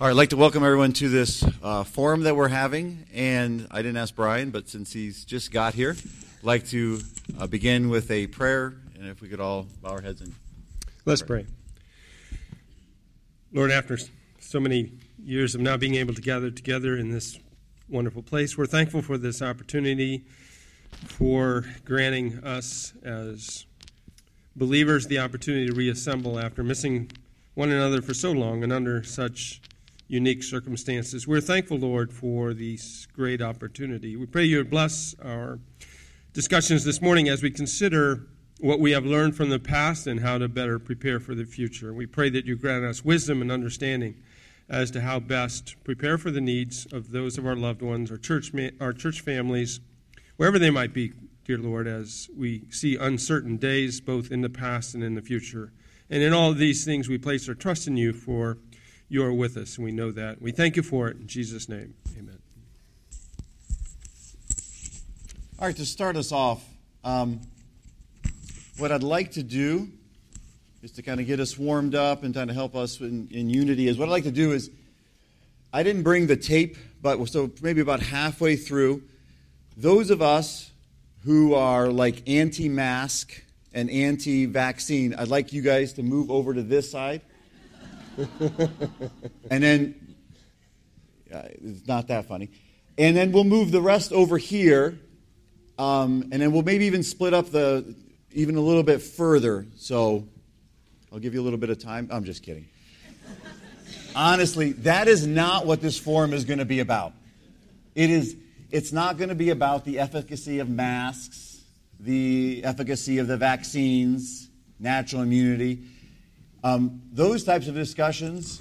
All right, I'd like to welcome everyone to this uh, forum that we're having. And I didn't ask Brian, but since he's just got here, I'd like to uh, begin with a prayer. And if we could all bow our heads and let's pray. Lord, after so many years of now being able to gather together in this wonderful place, we're thankful for this opportunity, for granting us as believers the opportunity to reassemble after missing one another for so long and under such unique circumstances. We're thankful, Lord, for this great opportunity. We pray you would bless our discussions this morning as we consider what we have learned from the past and how to better prepare for the future. We pray that you grant us wisdom and understanding as to how best prepare for the needs of those of our loved ones, our church, our church families, wherever they might be, dear Lord, as we see uncertain days both in the past and in the future. And in all these things, we place our trust in you for you are with us, we know that. We thank you for it. In Jesus' name, amen. All right, to start us off, um, what I'd like to do is to kind of get us warmed up and kind of help us in, in unity is what I'd like to do is I didn't bring the tape, but so maybe about halfway through, those of us who are like anti mask and anti vaccine, I'd like you guys to move over to this side. and then, uh, it's not that funny. And then we'll move the rest over here. Um, and then we'll maybe even split up the, even a little bit further. So I'll give you a little bit of time. I'm just kidding. Honestly, that is not what this forum is going to be about. It is, it's not going to be about the efficacy of masks, the efficacy of the vaccines, natural immunity. Um, those types of discussions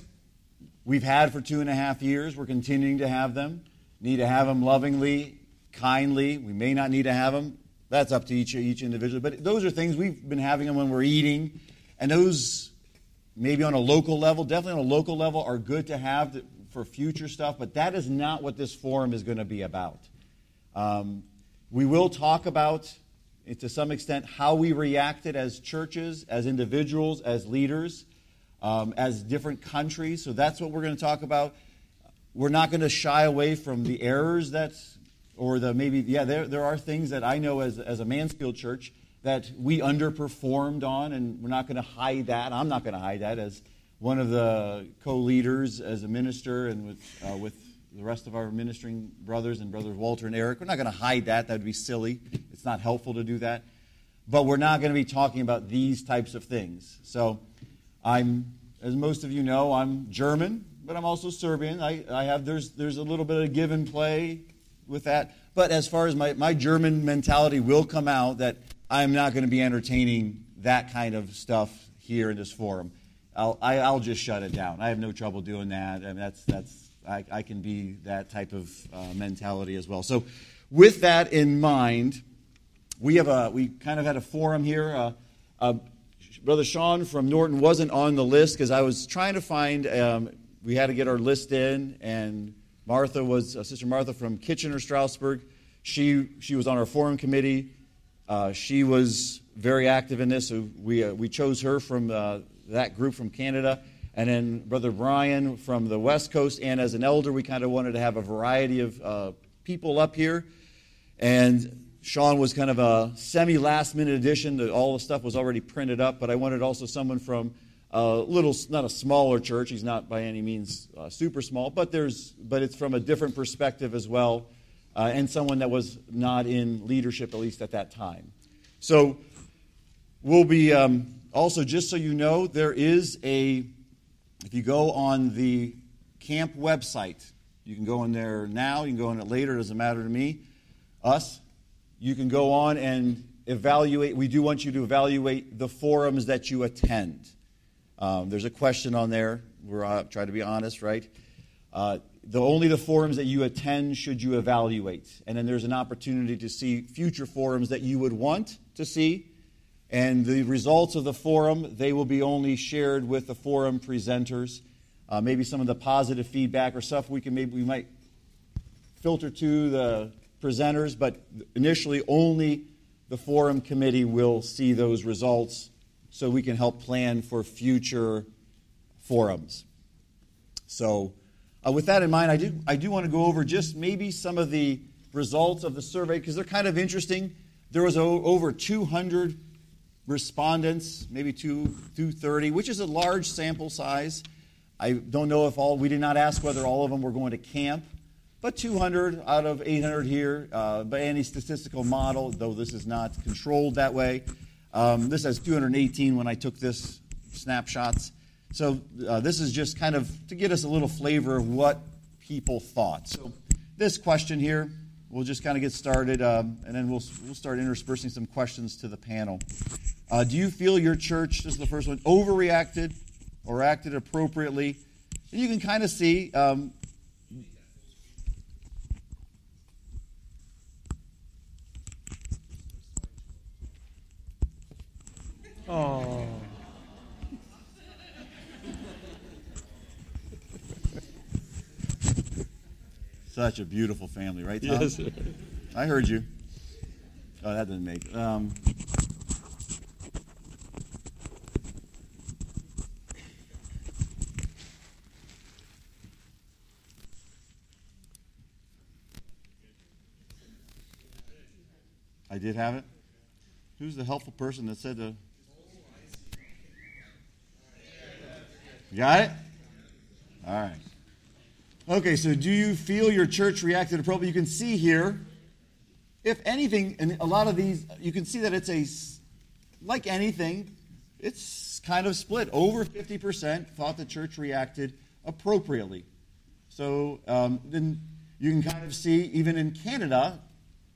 we've had for two and a half years. We're continuing to have them. Need to have them lovingly, kindly. We may not need to have them. That's up to each, each individual. But those are things we've been having them when we're eating. And those, maybe on a local level, definitely on a local level, are good to have for future stuff. But that is not what this forum is going to be about. Um, we will talk about to some extent, how we reacted as churches, as individuals, as leaders, um, as different countries. So that's what we're going to talk about. We're not going to shy away from the errors that, or the maybe, yeah, there, there are things that I know as, as a Mansfield church that we underperformed on, and we're not going to hide that. I'm not going to hide that as one of the co leaders as a minister and with, uh, with the rest of our ministering brothers and brothers Walter and Eric. We're not going to hide that. That would be silly. It's not helpful to do that. But we're not going to be talking about these types of things. So, I'm, as most of you know, I'm German, but I'm also Serbian. I, I have, there's, there's a little bit of give and play with that. But as far as my, my German mentality will come out, that I'm not going to be entertaining that kind of stuff here in this forum. I'll, I, will i will just shut it down. I have no trouble doing that. I mean, that's, that's, I, I can be that type of uh, mentality as well. So, with that in mind, we have a we kind of had a forum here. Uh, uh, Brother Sean from Norton wasn't on the list because I was trying to find. Um, we had to get our list in, and Martha was uh, Sister Martha from Kitchener Strasbourg. She she was on our forum committee. Uh, she was very active in this. So we uh, we chose her from uh, that group from Canada and then Brother Brian from the West Coast. And as an elder, we kind of wanted to have a variety of uh, people up here. And Sean was kind of a semi last minute addition. All the stuff was already printed up, but I wanted also someone from a little, not a smaller church. He's not by any means uh, super small, but there's, but it's from a different perspective as well, uh, and someone that was not in leadership at least at that time. So we'll be um, also just so you know, there is a if you go on the camp website, you can go in there now, you can go in it later, it doesn't matter to me, us. You can go on and evaluate. We do want you to evaluate the forums that you attend. Um, there's a question on there. We're uh, trying to be honest, right? Uh, the only the forums that you attend should you evaluate, and then there's an opportunity to see future forums that you would want to see and the results of the forum, they will be only shared with the forum presenters. Uh, maybe some of the positive feedback or stuff we can maybe we might filter to the presenters, but initially only the forum committee will see those results so we can help plan for future forums. So Uh, with that in mind, I do, I do want to go over just maybe some of the results of the survey because they're kind of interesting. There was over 200 respondents, maybe two, 230, which is a large sample size. I don't know if all, we did not ask whether all of them were going to camp, but 200 out of 800 here uh, by any statistical model, though this is not controlled that way. Um, this has 218 when I took this snapshots. So uh, this is just kind of to get us a little flavor of what people thought. So this question here, we'll just kind of get started, um, and then we'll, we'll start interspersing some questions to the panel. Uh, do you feel your church, this is the first one, overreacted or acted appropriately? And you can kind of see um, Oh. Such a beautiful family, right, Tom? Yes. I heard you. Oh, that didn't make. Um, I did have it. Who's the helpful person that said to? You got it. All right. Okay, so do you feel your church reacted appropriately? You can see here, if anything, and a lot of these, you can see that it's a, like anything, it's kind of split. Over 50% thought the church reacted appropriately. So um, then you can kind of see, even in Canada,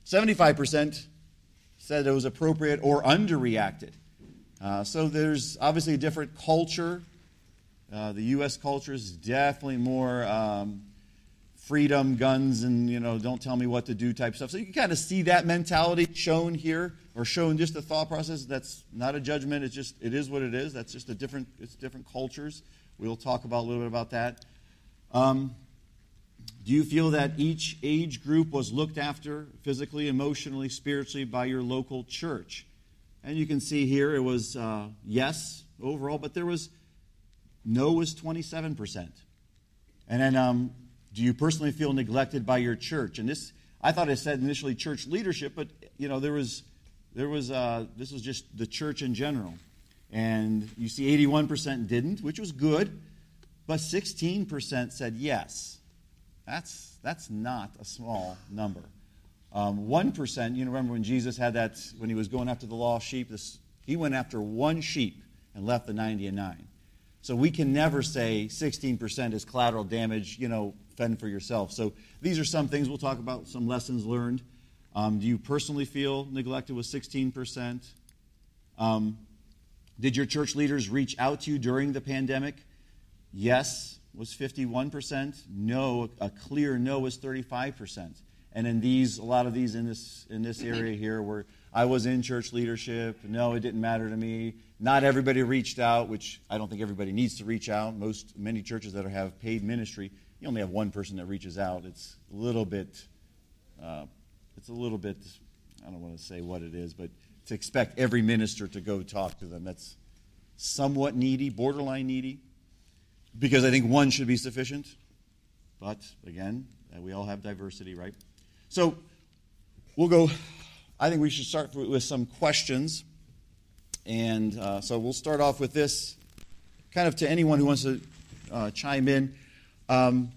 75% said it was appropriate or underreacted. Uh, so there's obviously a different culture uh, the U.S. culture is definitely more um, freedom, guns, and you know, don't tell me what to do type stuff. So you can kind of see that mentality shown here, or shown just the thought process. That's not a judgment. It's just it is what it is. That's just a different. It's different cultures. We'll talk about a little bit about that. Um, do you feel that each age group was looked after physically, emotionally, spiritually by your local church? And you can see here it was uh, yes overall, but there was no was 27%. And then, um, do you personally feel neglected by your church? And this, I thought I said initially church leadership, but you know there was, there was, uh, this was just the church in general. And you see, 81% didn't, which was good, but 16% said yes. That's that's not a small number. Um, 1%, you know, remember when Jesus had that, when he was going after the lost sheep, this, he went after one sheep and left the 90 and 9. So we can never say 16% is collateral damage, you know, fend for yourself. So these are some things we'll talk about, some lessons learned. Um, do you personally feel neglected with 16%? Um, did your church leaders reach out to you during the pandemic? Yes, was 51%. No, a clear no was 35%. And in these, a lot of these in this in this area here, where I was in church leadership, no, it didn't matter to me. Not everybody reached out, which I don't think everybody needs to reach out. Most many churches that have paid ministry, you only have one person that reaches out. It's a little bit, uh, it's a little bit. I don't want to say what it is, but to expect every minister to go talk to them, that's somewhat needy, borderline needy, because I think one should be sufficient. But again, we all have diversity, right? So we'll go. I think we should start with some questions. And uh, so we'll start off with this, kind of to anyone who wants to uh, chime in. Um,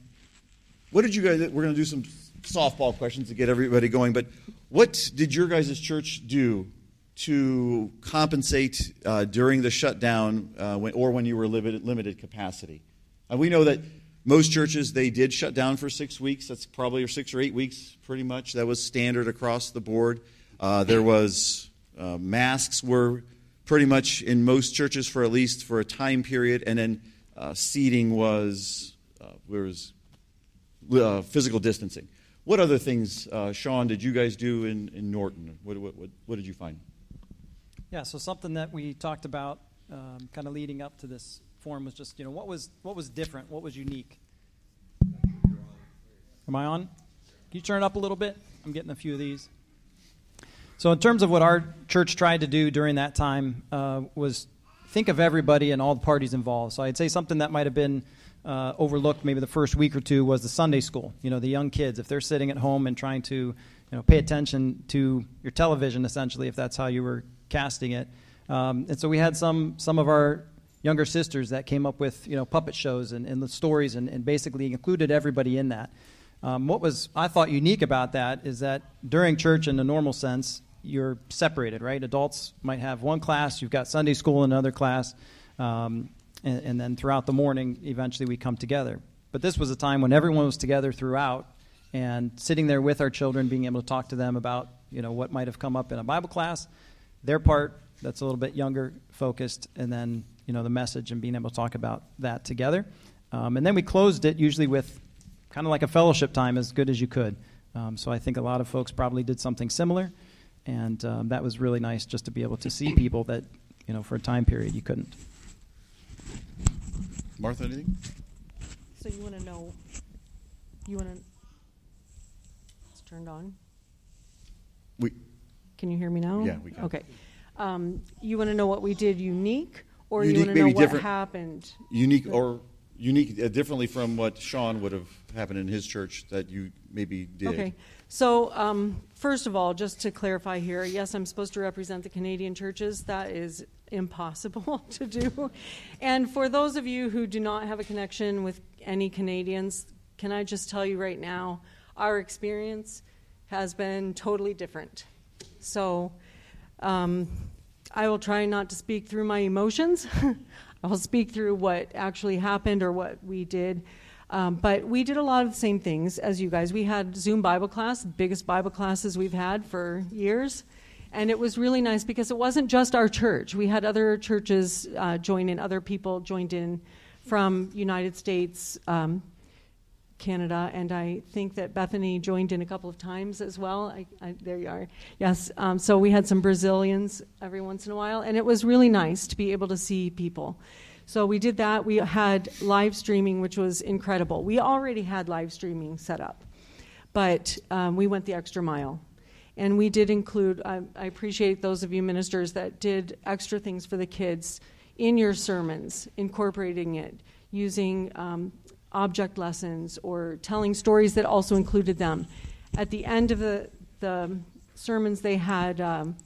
what did you guys, we're going to do some softball questions to get everybody going, but what did your guys' church do to compensate uh, during the shutdown uh, when, or when you were limited, limited capacity? Uh, we know that most churches, they did shut down for six weeks. That's probably or six or eight weeks, pretty much. That was standard across the board. Uh, there was masks were pretty much in most churches for at least for a time period, and then uh, seating was uh, was uh, physical distancing. What other things, uh, Sean, did you guys do in, in Norton? What, what, what, what, did you find? Yeah, so something that we talked about um, kind of leading up to this forum was just, you know, what was, what was different? What was unique? Am I on? Can you turn it up a little bit? I'm getting a few of these. So, in terms of what our church tried to do during that time, uh, was think of everybody and all the parties involved. So, I'd say something that might have been uh, overlooked maybe the first week or two was the Sunday school. You know, the young kids, if they're sitting at home and trying to, you know, pay attention to your television, essentially, if that's how you were casting it. Um, and so we had some some of our younger sisters that came up with you know puppet shows and, and the stories and, and basically included everybody in that. Um, what was I thought unique about that is that during church in the normal sense, you're separated, right? Adults might have one class, you've got Sunday school in another class, um, and, and then throughout the morning, eventually we come together. But this was a time when everyone was together throughout, and sitting there with our children, being able to talk to them about you know what might have come up in a Bible class, their part that's a little bit younger focused, and then you know the message and being able to talk about that together. Um, and then we closed it usually with kind of like a fellowship time, as good as you could. Um, so I think a lot of folks probably did something similar, and um, that was really nice just to be able to see people that you know for a time period you couldn't. Martha, anything? So you want to know, you want to, it's turned on? We, Can you hear me now? Yeah, we can. Okay. Um, You want to know what we did unique, or you want to know what different- happened? unique or unique uh, differently from what Sean would have happened in his church that you maybe did. Okay. So, um, first of all, just to clarify here, yes, I'm supposed to represent the Canadian churches. That is impossible to do. And for those of you who do not have a connection with any Canadians, can I just tell you right now, our experience has been totally different. So, um, I will try not to speak through my emotions. I will speak through what actually happened or what we did. Um, but we did a lot of the same things as you guys. We had Zoom Bible class, biggest Bible classes we've had for years. And it was really nice because it wasn't just our church. We had other churches uh, join in, other people joined in from United States, um, Canada, and I think that Bethany joined in a couple of times as well. I, I, there you are. Yes. Um, so we had some Brazilians every once in a while, and it was really nice to be able to see people. So we did that. We had live streaming, which was incredible. We already had live streaming set up, but um, we went the extra mile. And we did include, I, I appreciate those of you ministers that did extra things for the kids in your sermons, incorporating it, using um, object lessons or telling stories that also included them. At the end of the, the sermons, they had um,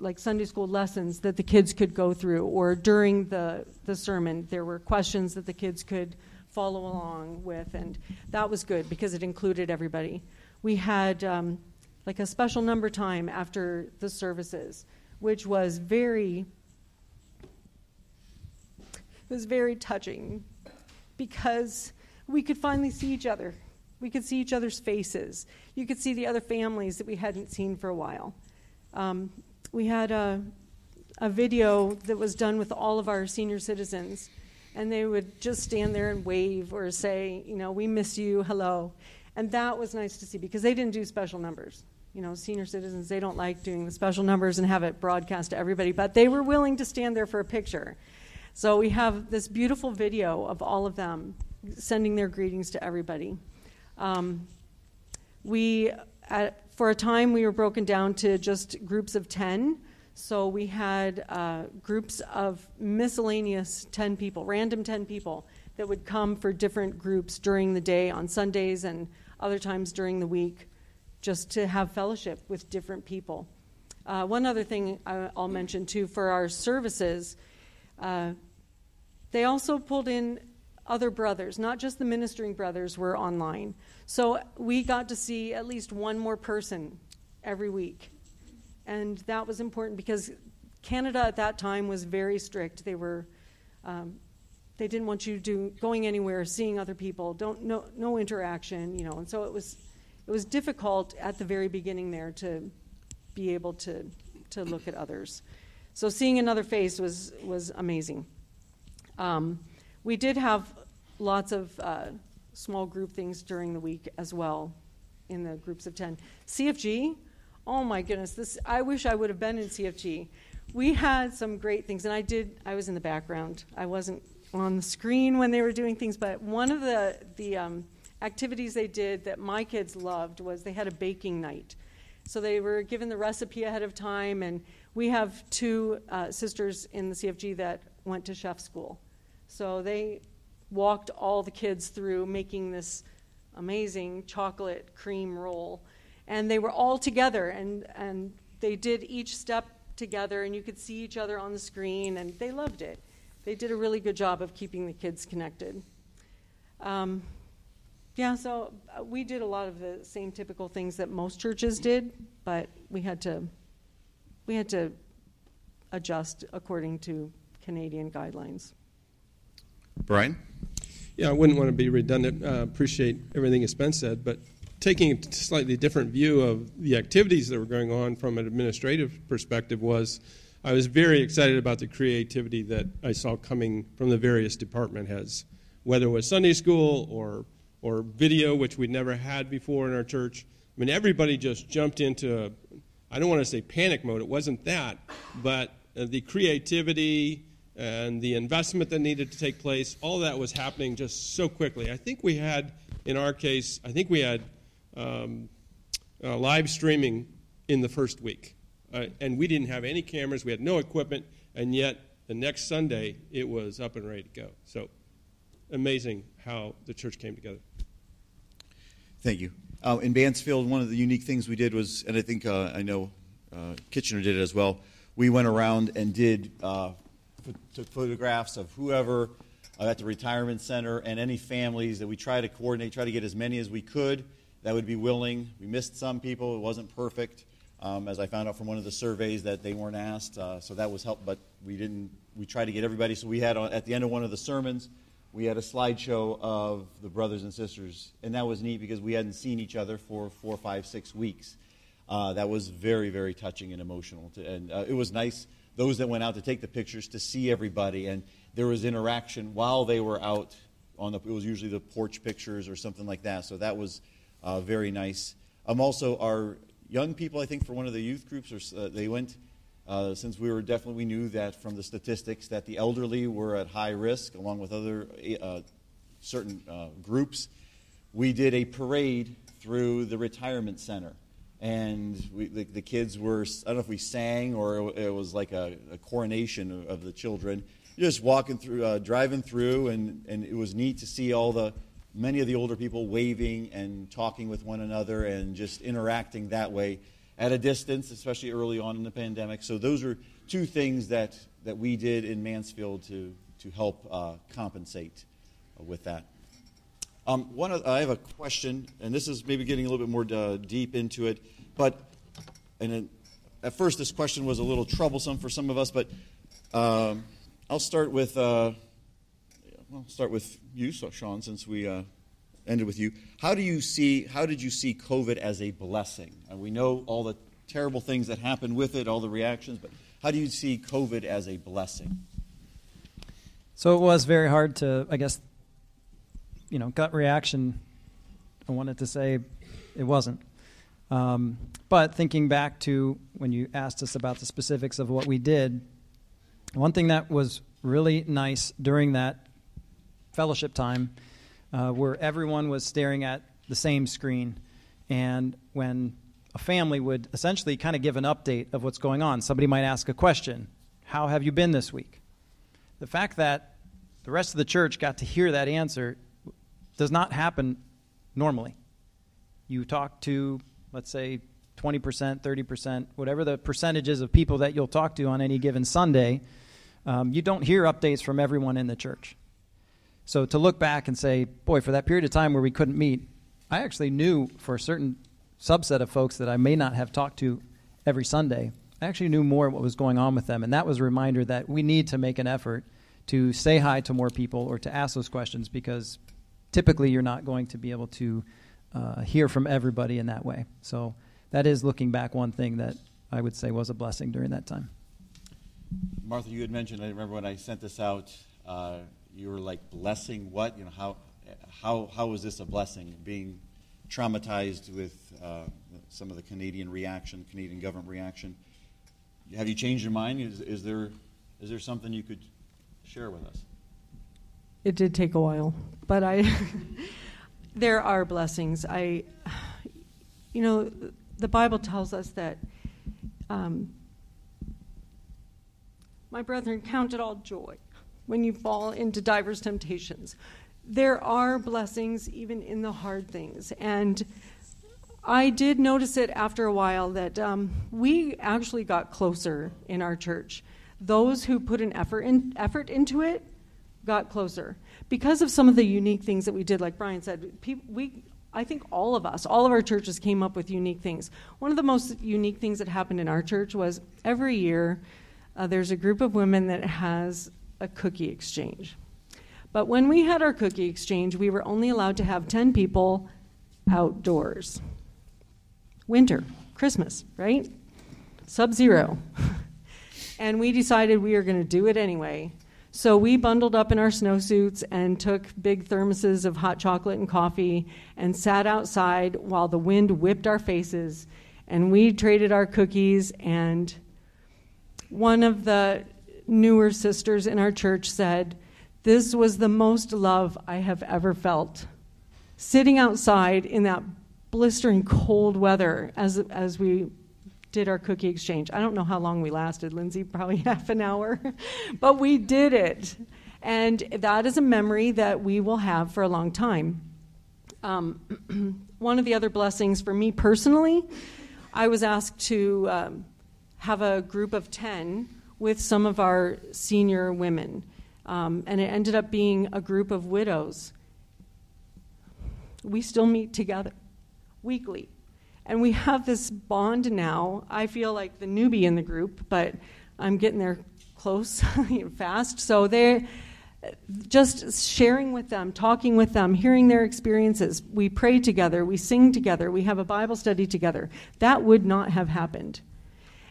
like Sunday school lessons that the kids could go through, or during the, the sermon, there were questions that the kids could follow along with, and that was good because it included everybody. We had um, like a special number time after the services, which was very it was very touching because we could finally see each other. We could see each other's faces. You could see the other families that we hadn't seen for a while. Um, we had a, a video that was done with all of our senior citizens, and they would just stand there and wave or say, you know, we miss you, hello. And that was nice to see because they didn't do special numbers. You know, senior citizens, they don't like doing the special numbers and have it broadcast to everybody, but they were willing to stand there for a picture. So we have this beautiful video of all of them sending their greetings to everybody. Um, we, at, for a time, we were broken down to just groups of 10. So we had uh, groups of miscellaneous 10 people, random 10 people, that would come for different groups during the day on Sundays and other times during the week just to have fellowship with different people. Uh, one other thing I'll mention too for our services, uh, they also pulled in other brothers, not just the ministering brothers were online. So we got to see at least one more person every week. And that was important because Canada at that time was very strict. They were um, they didn't want you do going anywhere, seeing other people, don't no no interaction, you know. And so it was it was difficult at the very beginning there to be able to to look at others. So seeing another face was was amazing. Um, we did have lots of uh, small group things during the week as well, in the groups of ten. CFG, oh my goodness, this I wish I would have been in CFG. We had some great things, and I did. I was in the background. I wasn't on the screen when they were doing things, but one of the the um, activities they did that my kids loved was they had a baking night. So they were given the recipe ahead of time, and we have two uh, sisters in the CFG that went to chef school. So they walked all the kids through making this amazing chocolate cream roll. And they were all together, and, and they did each step together, and you could see each other on the screen, and they loved it. They did a really good job of keeping the kids connected. Um, yeah, so uh, we did a lot of the same typical things that most churches did, but we had to we had to adjust according to Canadian guidelines. Brian? Yeah, I wouldn't want to be redundant. Uh, appreciate everything that's been said, but taking a slightly different view of the activities that were going on from an administrative perspective was I was very excited about the creativity that I saw coming from the various department heads, whether it was Sunday school or or video, which we'd never had before in our church. I mean, everybody just jumped into, I don't want to say panic mode, it wasn't that, but uh, the creativity and the investment that needed to take place, all that was happening just so quickly. I think we had, in our case, I think we had um, uh, live streaming in the first week. Uh, and we didn't have any cameras, we had no equipment, and yet the next Sunday it was up and ready to go. So amazing how the church came together. Thank you. Uh, in Mansfield, one of the unique things we did was, and I think uh, I know uh, Kitchener did it as well. We went around and did uh, took photographs of whoever uh, at the retirement center and any families that we try to coordinate, try to get as many as we could that would be willing. We missed some people; it wasn't perfect. Um, as I found out from one of the surveys that they weren't asked, uh, so that was help. But we didn't. We tried to get everybody. So we had at the end of one of the sermons we had a slideshow of the brothers and sisters, and that was neat because we hadn't seen each other for four, five, six weeks. Uh, that was very, very touching and emotional. To, and uh, it was nice, those that went out to take the pictures, to see everybody. And there was interaction while they were out on the, it was usually the porch pictures or something like that. So that was uh, very nice. Um, also, our young people, I think, for one of the youth groups, or, uh, they went uh, since we were definitely we knew that from the statistics that the elderly were at high risk along with other uh, certain uh, groups we did a parade through the retirement center and we, the, the, kids were i don't know if we sang or it was like a, a coronation of, the children just walking through uh, driving through and, and it was neat to see all the many of the older people waving and talking with one another and just interacting that way at a distance, especially early on in the pandemic. So those are two things that, that we did in Mansfield to, to help uh, compensate with that. Um, one of, I have a question, and this is maybe getting a little bit more uh, deep into it, but and at first this question was a little troublesome for some of us, but um, I'll start with uh, start with you, Sean, since we uh, ended with you. How do you see? How did you see COVID as a blessing? And we know all the terrible things that happened with it, all the reactions, but how do you see COVID as a blessing? So it was very hard to, I guess, you know, gut reaction. I wanted to say it wasn't. Um, but thinking back to when you asked us about the specifics of what we did, one thing that was really nice during that fellowship time uh, where everyone was staring at the same screen. And when a family would essentially kind of give an update of what's going on, somebody might ask a question How have you been this week? The fact that the rest of the church got to hear that answer does not happen normally. You talk to, let's say, 20%, 30%, whatever the percentages of people that you'll talk to on any given Sunday, um, you don't hear updates from everyone in the church. So to look back and say, boy, for that period of time where we couldn't meet, I actually knew for a certain subset of folks that I may not have talked to every Sunday, I actually knew more what was going on with them. And that was a reminder that we need to make an effort to say hi to more people or to ask those questions because typically you're not going to be able to uh, hear from everybody in that way. So that is looking back one thing that I would say was a blessing during that time. Martha, you had mentioned, I remember when I sent this out, uh, you were like blessing what? You know, how, how, how was this a blessing? Being traumatized with uh, some of the Canadian reaction, Canadian government reaction. Have you changed your mind? Is, is, there, is there something you could share with us? It did take a while, but I, there are blessings. I, you know, the Bible tells us that um, my brethren count it all joy when you fall into diverse temptations. There are blessings even in the hard things. And I did notice it after a while that um, we actually got closer in our church. Those who put an effort, in, effort into it got closer because of some of the unique things that we did. Like Brian said, we I think all of us, all of our churches came up with unique things. One of the most unique things that happened in our church was every year uh, there's a group of women that has a cookie exchange. But when we had our cookie exchange, we were only allowed to have 10 people outdoors. Winter, Christmas, right? Sub zero. and we decided we were going to do it anyway. So we bundled up in our snowsuits and took big thermoses of hot chocolate and coffee and sat outside while the wind whipped our faces. And we traded our cookies. And one of the newer sisters in our church said, This was the most love I have ever felt. Sitting outside in that blistering cold weather as, as we did our cookie exchange. I don't know how long we lasted, Lindsay, probably half an hour, but we did it. And that is a memory that we will have for a long time. Um, one of the other blessings for me personally, I was asked to um, have a group of 10 with some of our senior women. Um, and it ended up being a group of widows. We still meet together weekly and we have this bond now. I feel like the newbie in the group, but I'm getting there close fast. So they're just sharing with them, talking with them, hearing their experiences. We pray together, we sing together, we have a Bible study together. That would not have happened.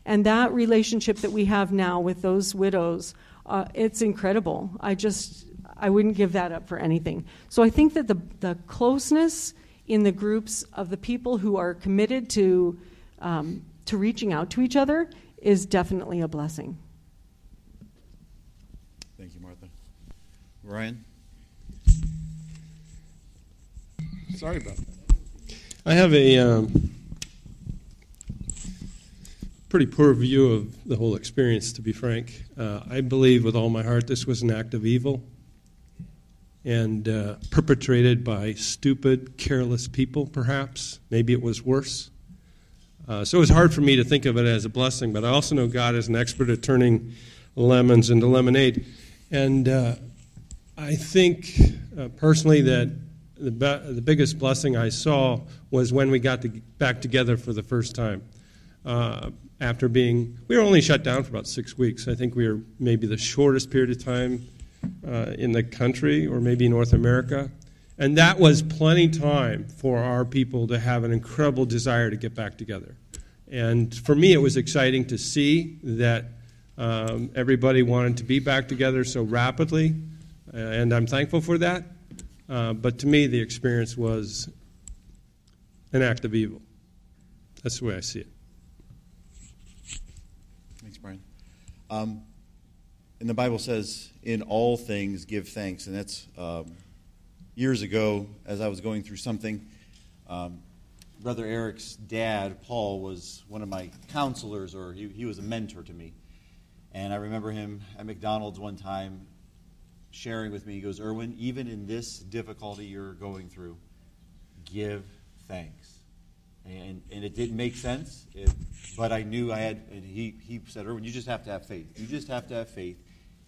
And that relationship that we have now with those widows, uh, it's incredible. I just, I wouldn't give that up for anything. So I think that the, the closeness in the groups of the people who are committed to, um, to reaching out to each other is definitely a blessing. Thank you, Martha. Ryan? Sorry about that. I have a um, pretty poor view of the whole experience, to be frank. Uh, I believe with all my heart this was an act of evil and uh, perpetrated by stupid, careless people, perhaps. Maybe it was worse. Uh, so it was hard for me to think of it as a blessing, but I also know God is an expert at turning lemons into lemonade. And uh, I think uh, personally that the, be- the biggest blessing I saw was when we got to back together for the first time. Uh, after being, we were only shut down for about six weeks. I think we were maybe the shortest period of time uh, in the country or maybe North America. And that was plenty time for our people to have an incredible desire to get back together. And for me, it was exciting to see that um, everybody wanted to be back together so rapidly, uh, and I'm thankful for that. Uh, but to me, the experience was an act of evil. That's the way I see it. Thanks, Brian. Um, and the Bible says, in all things give thanks. And that's um, years ago, as I was going through something. Um, Brother Eric's dad, Paul, was one of my counselors, or he, he was a mentor to me. And I remember him at McDonald's one time sharing with me. He goes, Erwin, even in this difficulty you're going through, give thanks. And, and it didn't make sense, it, but I knew I had, and he, he said, Erwin, you just have to have faith. You just have to have faith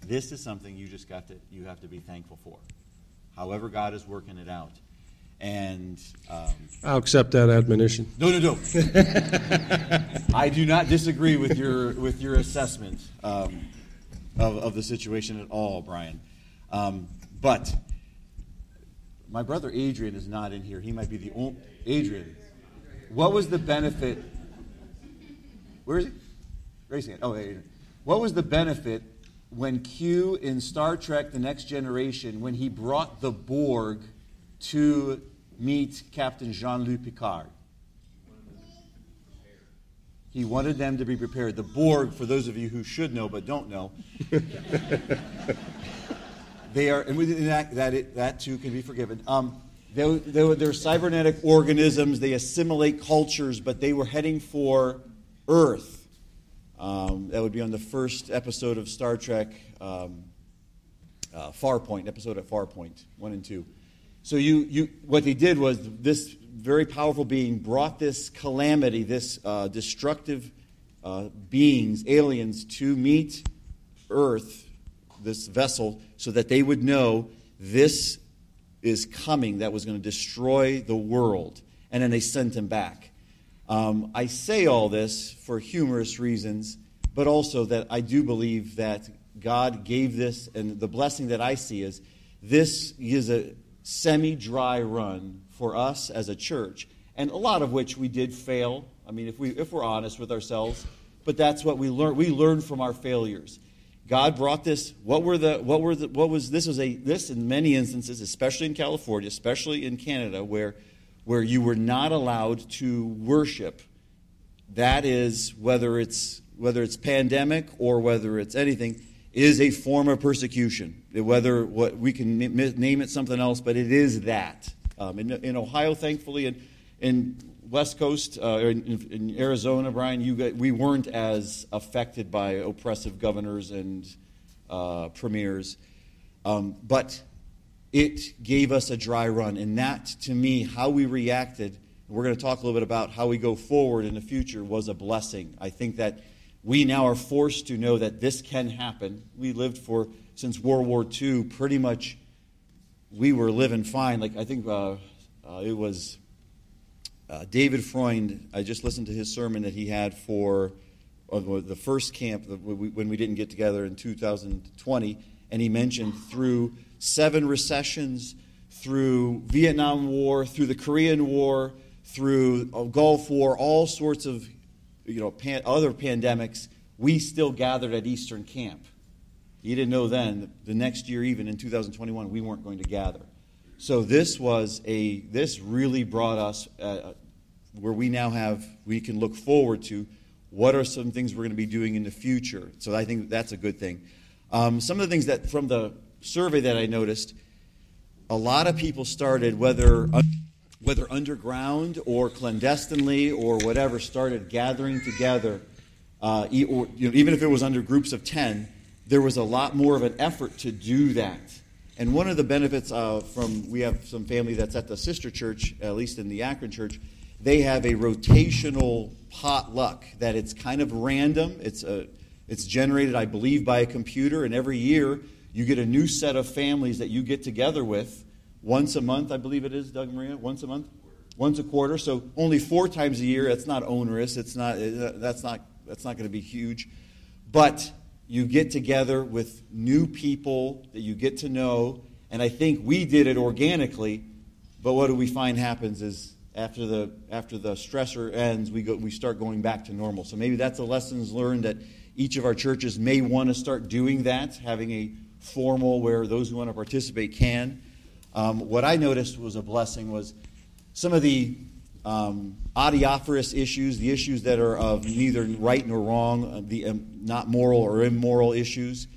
this is something you just got to you have to be thankful for. However, God is working it out. And um, I'll accept that admonition. No, no, no. I do not disagree with your with your assessment um, of, of the situation at all, Brian. Um, but my brother Adrian is not in here. He might be the only Adrian. What was the benefit? Where is he? Raising it. Oh, Adrian. What was the benefit when Q in Star Trek The Next Generation, when he brought the Borg to meet Captain Jean Luc Picard. He wanted them to be prepared. The Borg, for those of you who should know but don't know, they are, and within that, that, it, that too can be forgiven. Um, they, they, they're cybernetic organisms. They assimilate cultures, but they were heading for Earth. Um, that would be on the first episode of Star Trek um, uh, Farpoint, episode at Farpoint, one and two. So you, you, what they did was this very powerful being brought this calamity, this uh, destructive uh, beings, aliens, to meet Earth, this vessel, so that they would know this is coming that was going to destroy the world. And then they sent him back. Um, I say all this for humorous reasons, but also that I do believe that God gave this, and the blessing that I see is this is a semi dry run for us as a church, and a lot of which we did fail. I mean, if, we, if we're honest with ourselves, but that's what we learned. We learned from our failures. God brought this. What were the? What were the? What was this? Was a this in many instances, especially in California, especially in Canada, where where you were not allowed to worship. That is whether it's whether it's pandemic or whether it's anything is a form of persecution. Whether what we can name it something else, but it is that. Um, in, in, Ohio, thankfully, and in West Coast, uh, in, in, Arizona, Brian, you got, we weren't as affected by oppressive governors and uh, premiers, um, but it gave us a dry run. And that, to me, how we reacted, and we're going to talk a little bit about how we go forward in the future, was a blessing. I think that we now are forced to know that this can happen. We lived for, since World War II, pretty much, we were living fine. Like, I think uh, uh, it was uh, David Freund, I just listened to his sermon that he had for uh, the first camp when we didn't get together in 2020, and he mentioned through seven recessions, through Vietnam War, through the Korean War, through Gulf War, all sorts of you know, pan, other pandemics, we still gathered at Eastern Camp. You didn't know then, the next year, even in 2021, we weren't going to gather. So this was a, this really brought us uh, where we now have, we can look forward to what are some things we're going to be doing in the future. So I think that's a good thing. Um, some of the things that from the survey that I noticed, a lot of people started, whether whether underground or clandestinely or whatever, started gathering together, uh, or, you know, even if it was under groups of 10, there was a lot more of an effort to do that. And one of the benefits uh, from, we have some family that's at the sister church, at least in the Akron church, they have a rotational potluck that it's kind of random. It's, a, it's generated, I believe, by a computer, and every year you get a new set of families that you get together with once a month, I believe it is, Doug Maria, once a month, once a quarter. So only four times a year. That's not onerous. It's not. Uh, that's not. That's not going to be huge. But you get together with new people that you get to know, and I think we did it organically. But what do we find happens is after the after the stressor ends, we go we start going back to normal. So maybe that's a lessons learned that each of our churches may want to start doing that, having a formal where those who want to participate can. Um, what I noticed was a blessing was some of the um, adiaphorous issues, the issues that are of neither right nor wrong, uh, the um, not moral or immoral issues,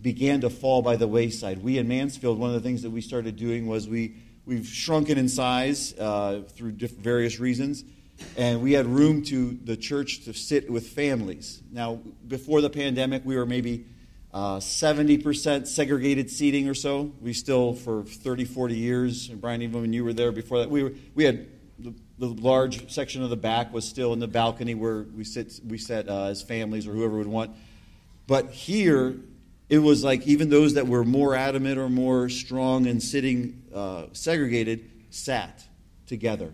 began to fall by the wayside. We in Mansfield, one of the things that we started doing was we we've shrunken in size uh, through various reasons, and we had room to the church to sit with families. Now, before the pandemic, we were maybe uh, 70% segregated seating or so. We still, for 30, 40 years, and Brian, even when you were there before that, we, were, we had the, the large section of the back was still in the balcony where we sit, we sat uh, as families or whoever would want. But here, it was like even those that were more adamant or more strong in sitting uh, segregated sat together.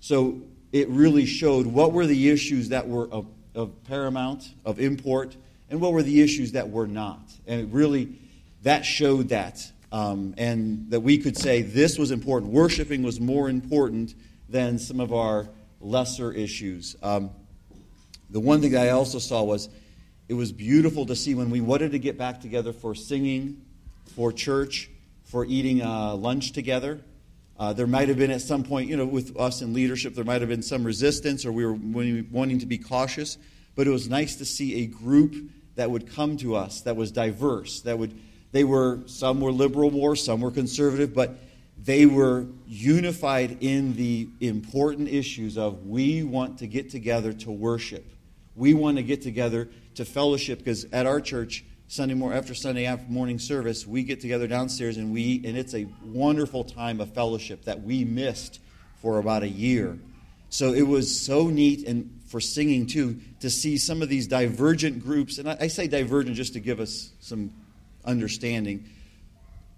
So it really showed what were the issues that were of, of paramount, of import, and what were the issues that were not. And really, that showed that. Um, and that we could say this was important. Worshiping was more important than some of our lesser issues. Um, the one thing I also saw was it was beautiful to see when we wanted to get back together for singing, for church, for eating uh, lunch together. Uh, there might have been at some point, you know, with us in leadership, there might have been some resistance or we were wanting to be cautious. But it was nice to see a group that would come to us that was diverse that would they were some were liberal more some were conservative but they were unified in the important issues of we want to get together to worship we want to get together to fellowship because at our church Sunday morning after Sunday after morning service, we get together downstairs and we and it's a wonderful time of fellowship that we missed for about a year. So it was so neat and for singing too to see some of these divergent groups, and I, I say divergent just to give us some understanding.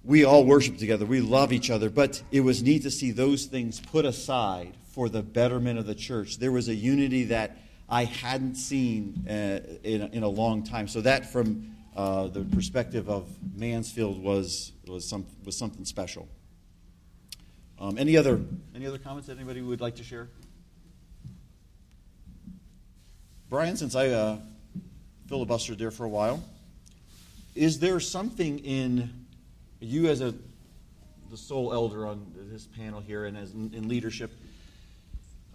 We all worship together, we love each other, but it was neat to see those things put aside for the betterment of the church. There was a unity that I hadn't seen uh, in, in a long time. So that, from uh, the perspective of Mansfield, was was some was something special. Um, any other any other comments that anybody would like to share? Brian, since I uh, filibustered there for a while, is there something in you as a the sole elder on this panel here and as in, in leadership?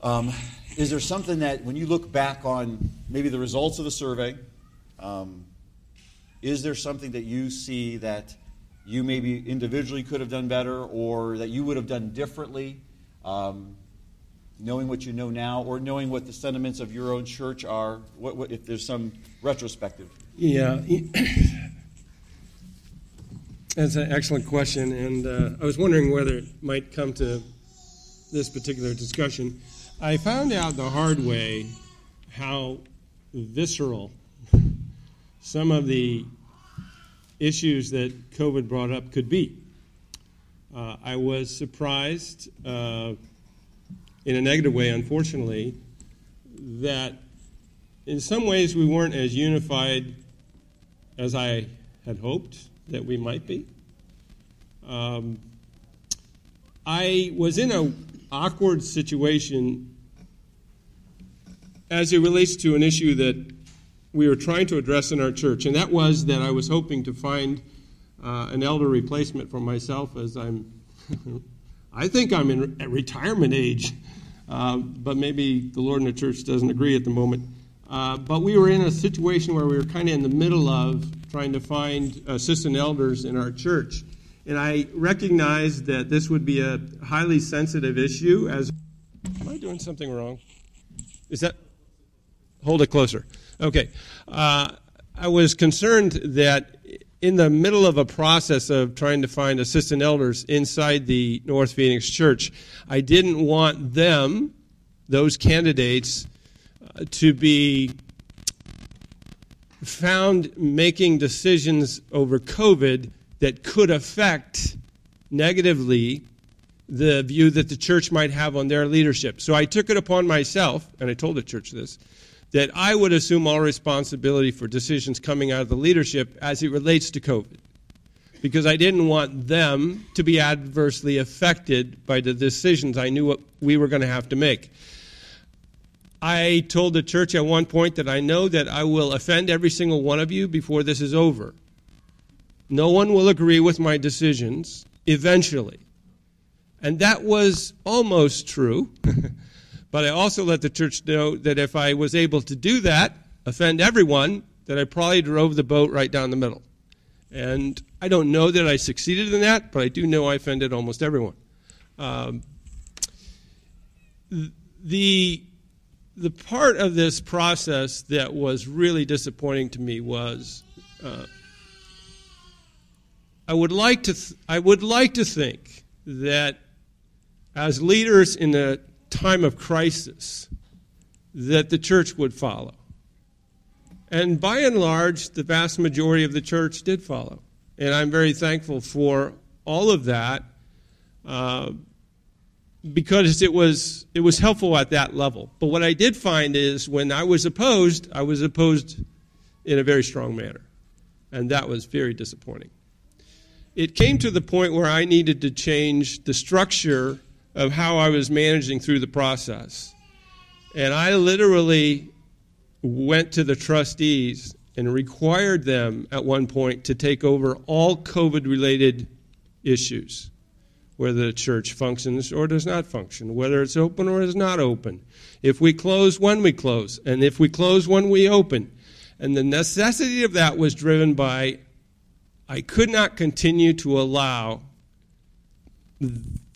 Um, is there something that when you look back on maybe the results of the survey, um, is there something that you see that you maybe individually could have done better or that you would have done differently? Um, knowing what you know now, or knowing what the sentiments of your own church are? What, what if there's some retrospective? Yeah, that's an excellent question, and uh, I was wondering whether it might come to this particular discussion. I found out the hard way how visceral some of the issues that COVID brought up could be. Uh, I was surprised. Uh, in a negative way, unfortunately, that in some ways we weren't as unified as I had hoped that we might be. Um, I was in an awkward situation as it relates to an issue that we were trying to address in our church, and that was that I was hoping to find uh, an elder replacement for myself as I'm, I think I'm in retirement age. Uh, but maybe the Lord and the church doesn't agree at the moment. Uh, but we were in a situation where we were kind of in the middle of trying to find assistant elders in our church. And I recognized that this would be a highly sensitive issue as. Am I doing something wrong? Is that. Hold it closer. Okay. Uh, I was concerned that in the middle of a process of trying to find assistant elders inside the North Phoenix Church, I didn't want them, those candidates, uh, to be found making decisions over COVID that could affect negatively the view that the church might have on their leadership. So I took it upon myself, and I told the church this, that I would assume all responsibility for decisions coming out of the leadership as it relates to COVID. Because I didn't want them to be adversely affected by the decisions I knew what we were going to have to make. I told the church at one point that I know that I will offend every single one of you before this is over. No one will agree with my decisions eventually. And that was almost true. But I also let the church know that if I was able to do that, offend everyone, that I probably drove the boat right down the middle. And I don't know that I succeeded in that, but I do know I offended almost everyone. Um, the the part of this process that was really disappointing to me was uh, I would like to th- I would like to think that as leaders in the time of crisis that the church would follow. And by and large, the vast majority of the church did follow. And I'm very thankful for all of that uh, because it was, it was helpful at that level. But what I did find is when I was opposed, I was opposed in a very strong manner. And that was very disappointing. It came to the point where I needed to change the structure of how I was managing through the process. And I literally went to the trustees and required them at one point to take over all COVID related issues, whether the church functions or does not function, whether it's open or is not open, if we close, when we close, and if we close, when we open. And the necessity of that was driven by I could not continue to allow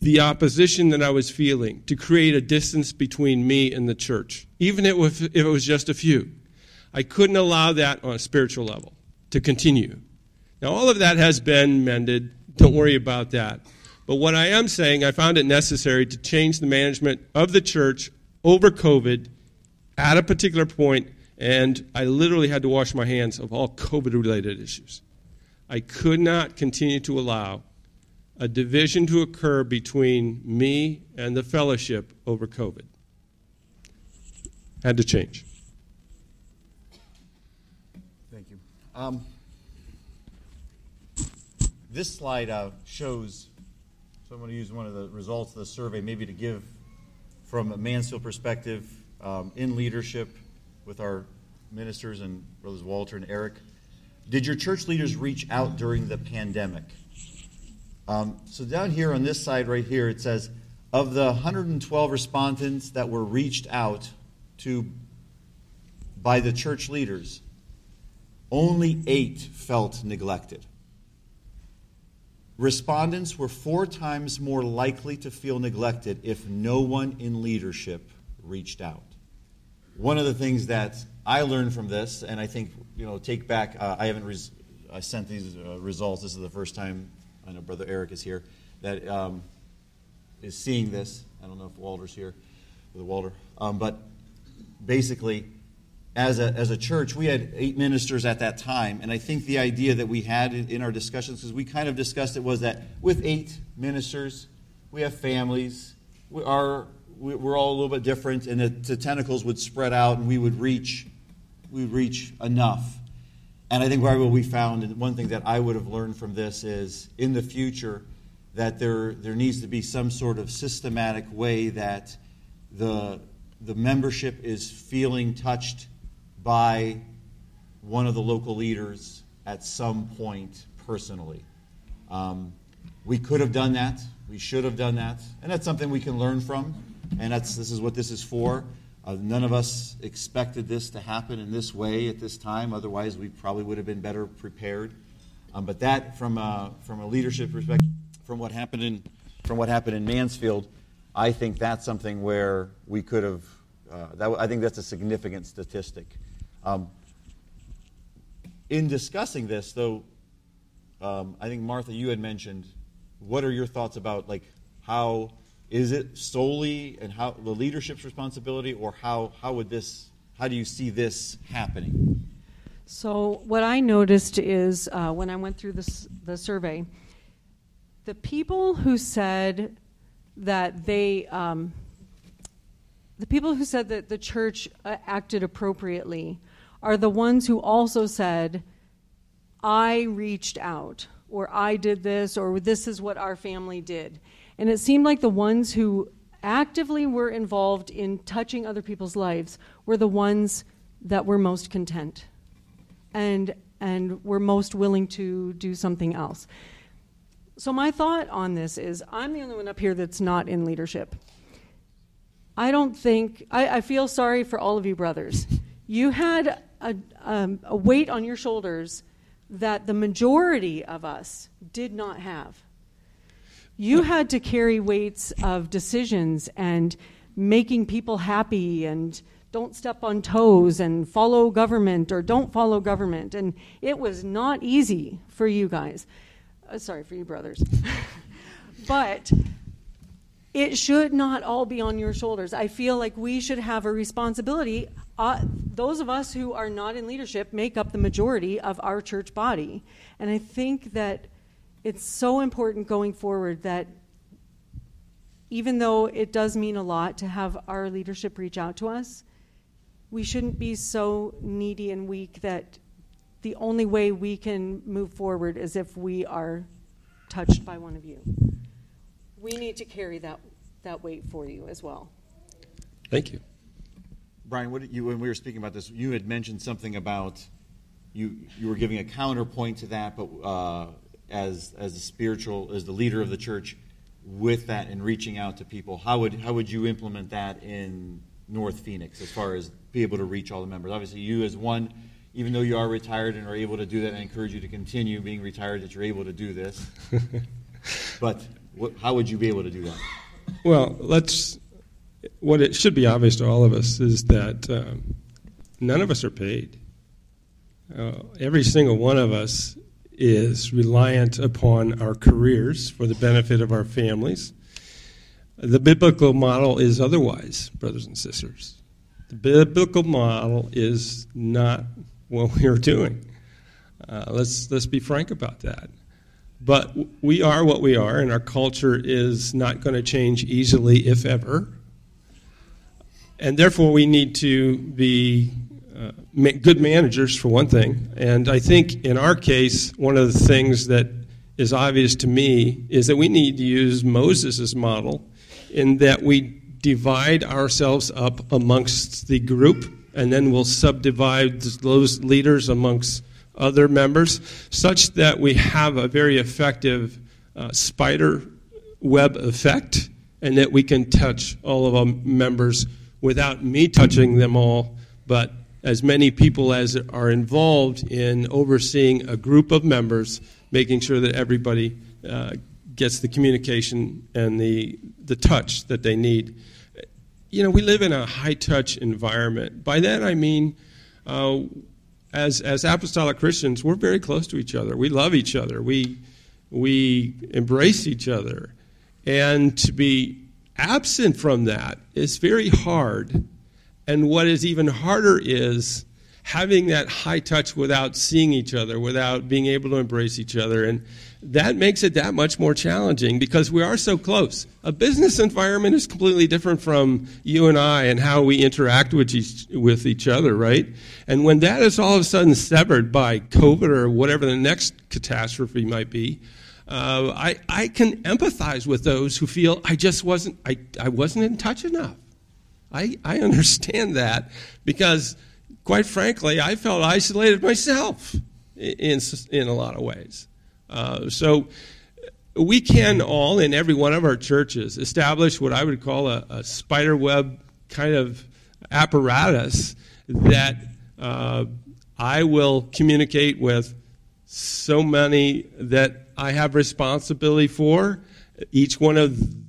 the opposition that I was feeling to create a distance between me and the church, even if it was just a few. I couldn't allow that on a spiritual level to continue. Now, all of that has been mended. Don't worry about that. But what I am saying, I found it necessary to change the management of the church over COVID at a particular point, and I literally had to wash my hands of all COVID related issues. I could not continue to allow a division to occur between me and the fellowship over COVID. Had to change. Thank you. Um, this slide uh, shows, so I'm going to use one of the results of the survey maybe to give from a Mansfield perspective um, in leadership with our ministers and brothers Walter and Eric. Did your church leaders reach out during the pandemic? Um, so down here on this side right here, it says of the 112 respondents that were reached out to by the church leaders, only eight felt neglected. Respondents were four times more likely to feel neglected if no one in leadership reached out. One of the things that I learned from this, and I think, you know, take back, uh, I haven't res- I sent these uh, results. This is the first time, I know Brother Eric is here, that um, is seeing this. I don't know if Walter's here, with Walter. Um, but basically, as a, as a church, we had eight ministers at that time, and I think the idea that we had in, in our discussions, because we kind of discussed it, was that with eight ministers, we have families, we are, we're all a little bit different, and the, the tentacles would spread out, and we would reach, we would reach enough. And I think what we found, and one thing that I would have learned from this is, in the future, that there there needs to be some sort of systematic way that the the membership is feeling touched by one of the local leaders at some point personally. Um, we could have done that. We should have done that, and that's something we can learn from. And that's this is what this is for. Uh, none of us expected this to happen in this way at this time. Otherwise, we probably would have been better prepared. Um, but that, from a, from a leadership perspective, from what happened in from what happened in Mansfield, I think that's something where we could have. Uh, that, I think that's a significant statistic. Um, in discussing this, though, um, I think Martha, you had mentioned. What are your thoughts about like how is it solely and how the leadership's responsibility, or how how would this? How do you see this happening? So what I noticed is uh, when I went through this the survey, the people who said that they um, the people who said that the church uh, acted appropriately are the ones who also said, I reached out, or I did this, or this is what our family did. And it seemed like the ones who actively were involved in touching other people's lives were the ones that were most content and, and were most willing to do something else. So, my thought on this is I'm the only one up here that's not in leadership. I don't think, I, I feel sorry for all of you brothers. You had a, um, a weight on your shoulders that the majority of us did not have. You had to carry weights of decisions and making people happy and don't step on toes and follow government or don't follow government. And it was not easy for you guys. Uh, sorry, for you brothers. but it should not all be on your shoulders. I feel like we should have a responsibility. Uh, those of us who are not in leadership make up the majority of our church body. And I think that it's so important going forward that even though it does mean a lot to have our leadership reach out to us, we shouldn't be so needy and weak that the only way we can move forward is if we are touched by one of you we need to carry that, that weight for you as well. Thank you. Brian, what you, when we were speaking about this, you had mentioned something about you, you were giving a counterpoint to that, but uh, as, as the spiritual, as the leader of the church, with that and reaching out to people, how would, how would you implement that in North Phoenix as far as be able to reach all the members? Obviously, you as one, even though you are retired and are able to do that, I encourage you to continue being retired that you're able to do this. but what, how would you be able to do that? Well, let's. What it should be obvious to all of us is that um, none of us are paid. Uh, every single one of us is reliant upon our careers for the benefit of our families. The biblical model is otherwise, brothers and sisters. The biblical model is not what we are doing. Uh, let's, let's be frank about that. But we are what we are, and our culture is not going to change easily, if ever. And therefore, we need to be good managers, for one thing. And I think in our case, one of the things that is obvious to me is that we need to use Moses' model in that we divide ourselves up amongst the group, and then we'll subdivide those leaders amongst other members, such that we have a very effective uh, spider web effect, and that we can touch all of our members without me touching them all, but as many people as are involved in overseeing a group of members, making sure that everybody uh, gets the communication and the, the touch that they need. You know, we live in a high touch environment. By that I mean, uh, as, as apostolic Christians, we're very close to each other. We love each other. We, we embrace each other. And to be absent from that is very hard and what is even harder is having that high touch without seeing each other, without being able to embrace each other. And that makes it that much more challenging because we are so close. A business environment is completely different from you and I and how we interact with each, with each other, right? And when that is all of a sudden severed by COVID or whatever the next catastrophe might be, uh, I, I can empathize with those who feel I just wasn't, I, I wasn't in touch enough. I, I understand that because, quite frankly, I felt isolated myself in, in a lot of ways. Uh, so we can all, in every one of our churches, establish what I would call a, a spider web kind of apparatus that uh, I will communicate with so many that I have responsibility for. Each one of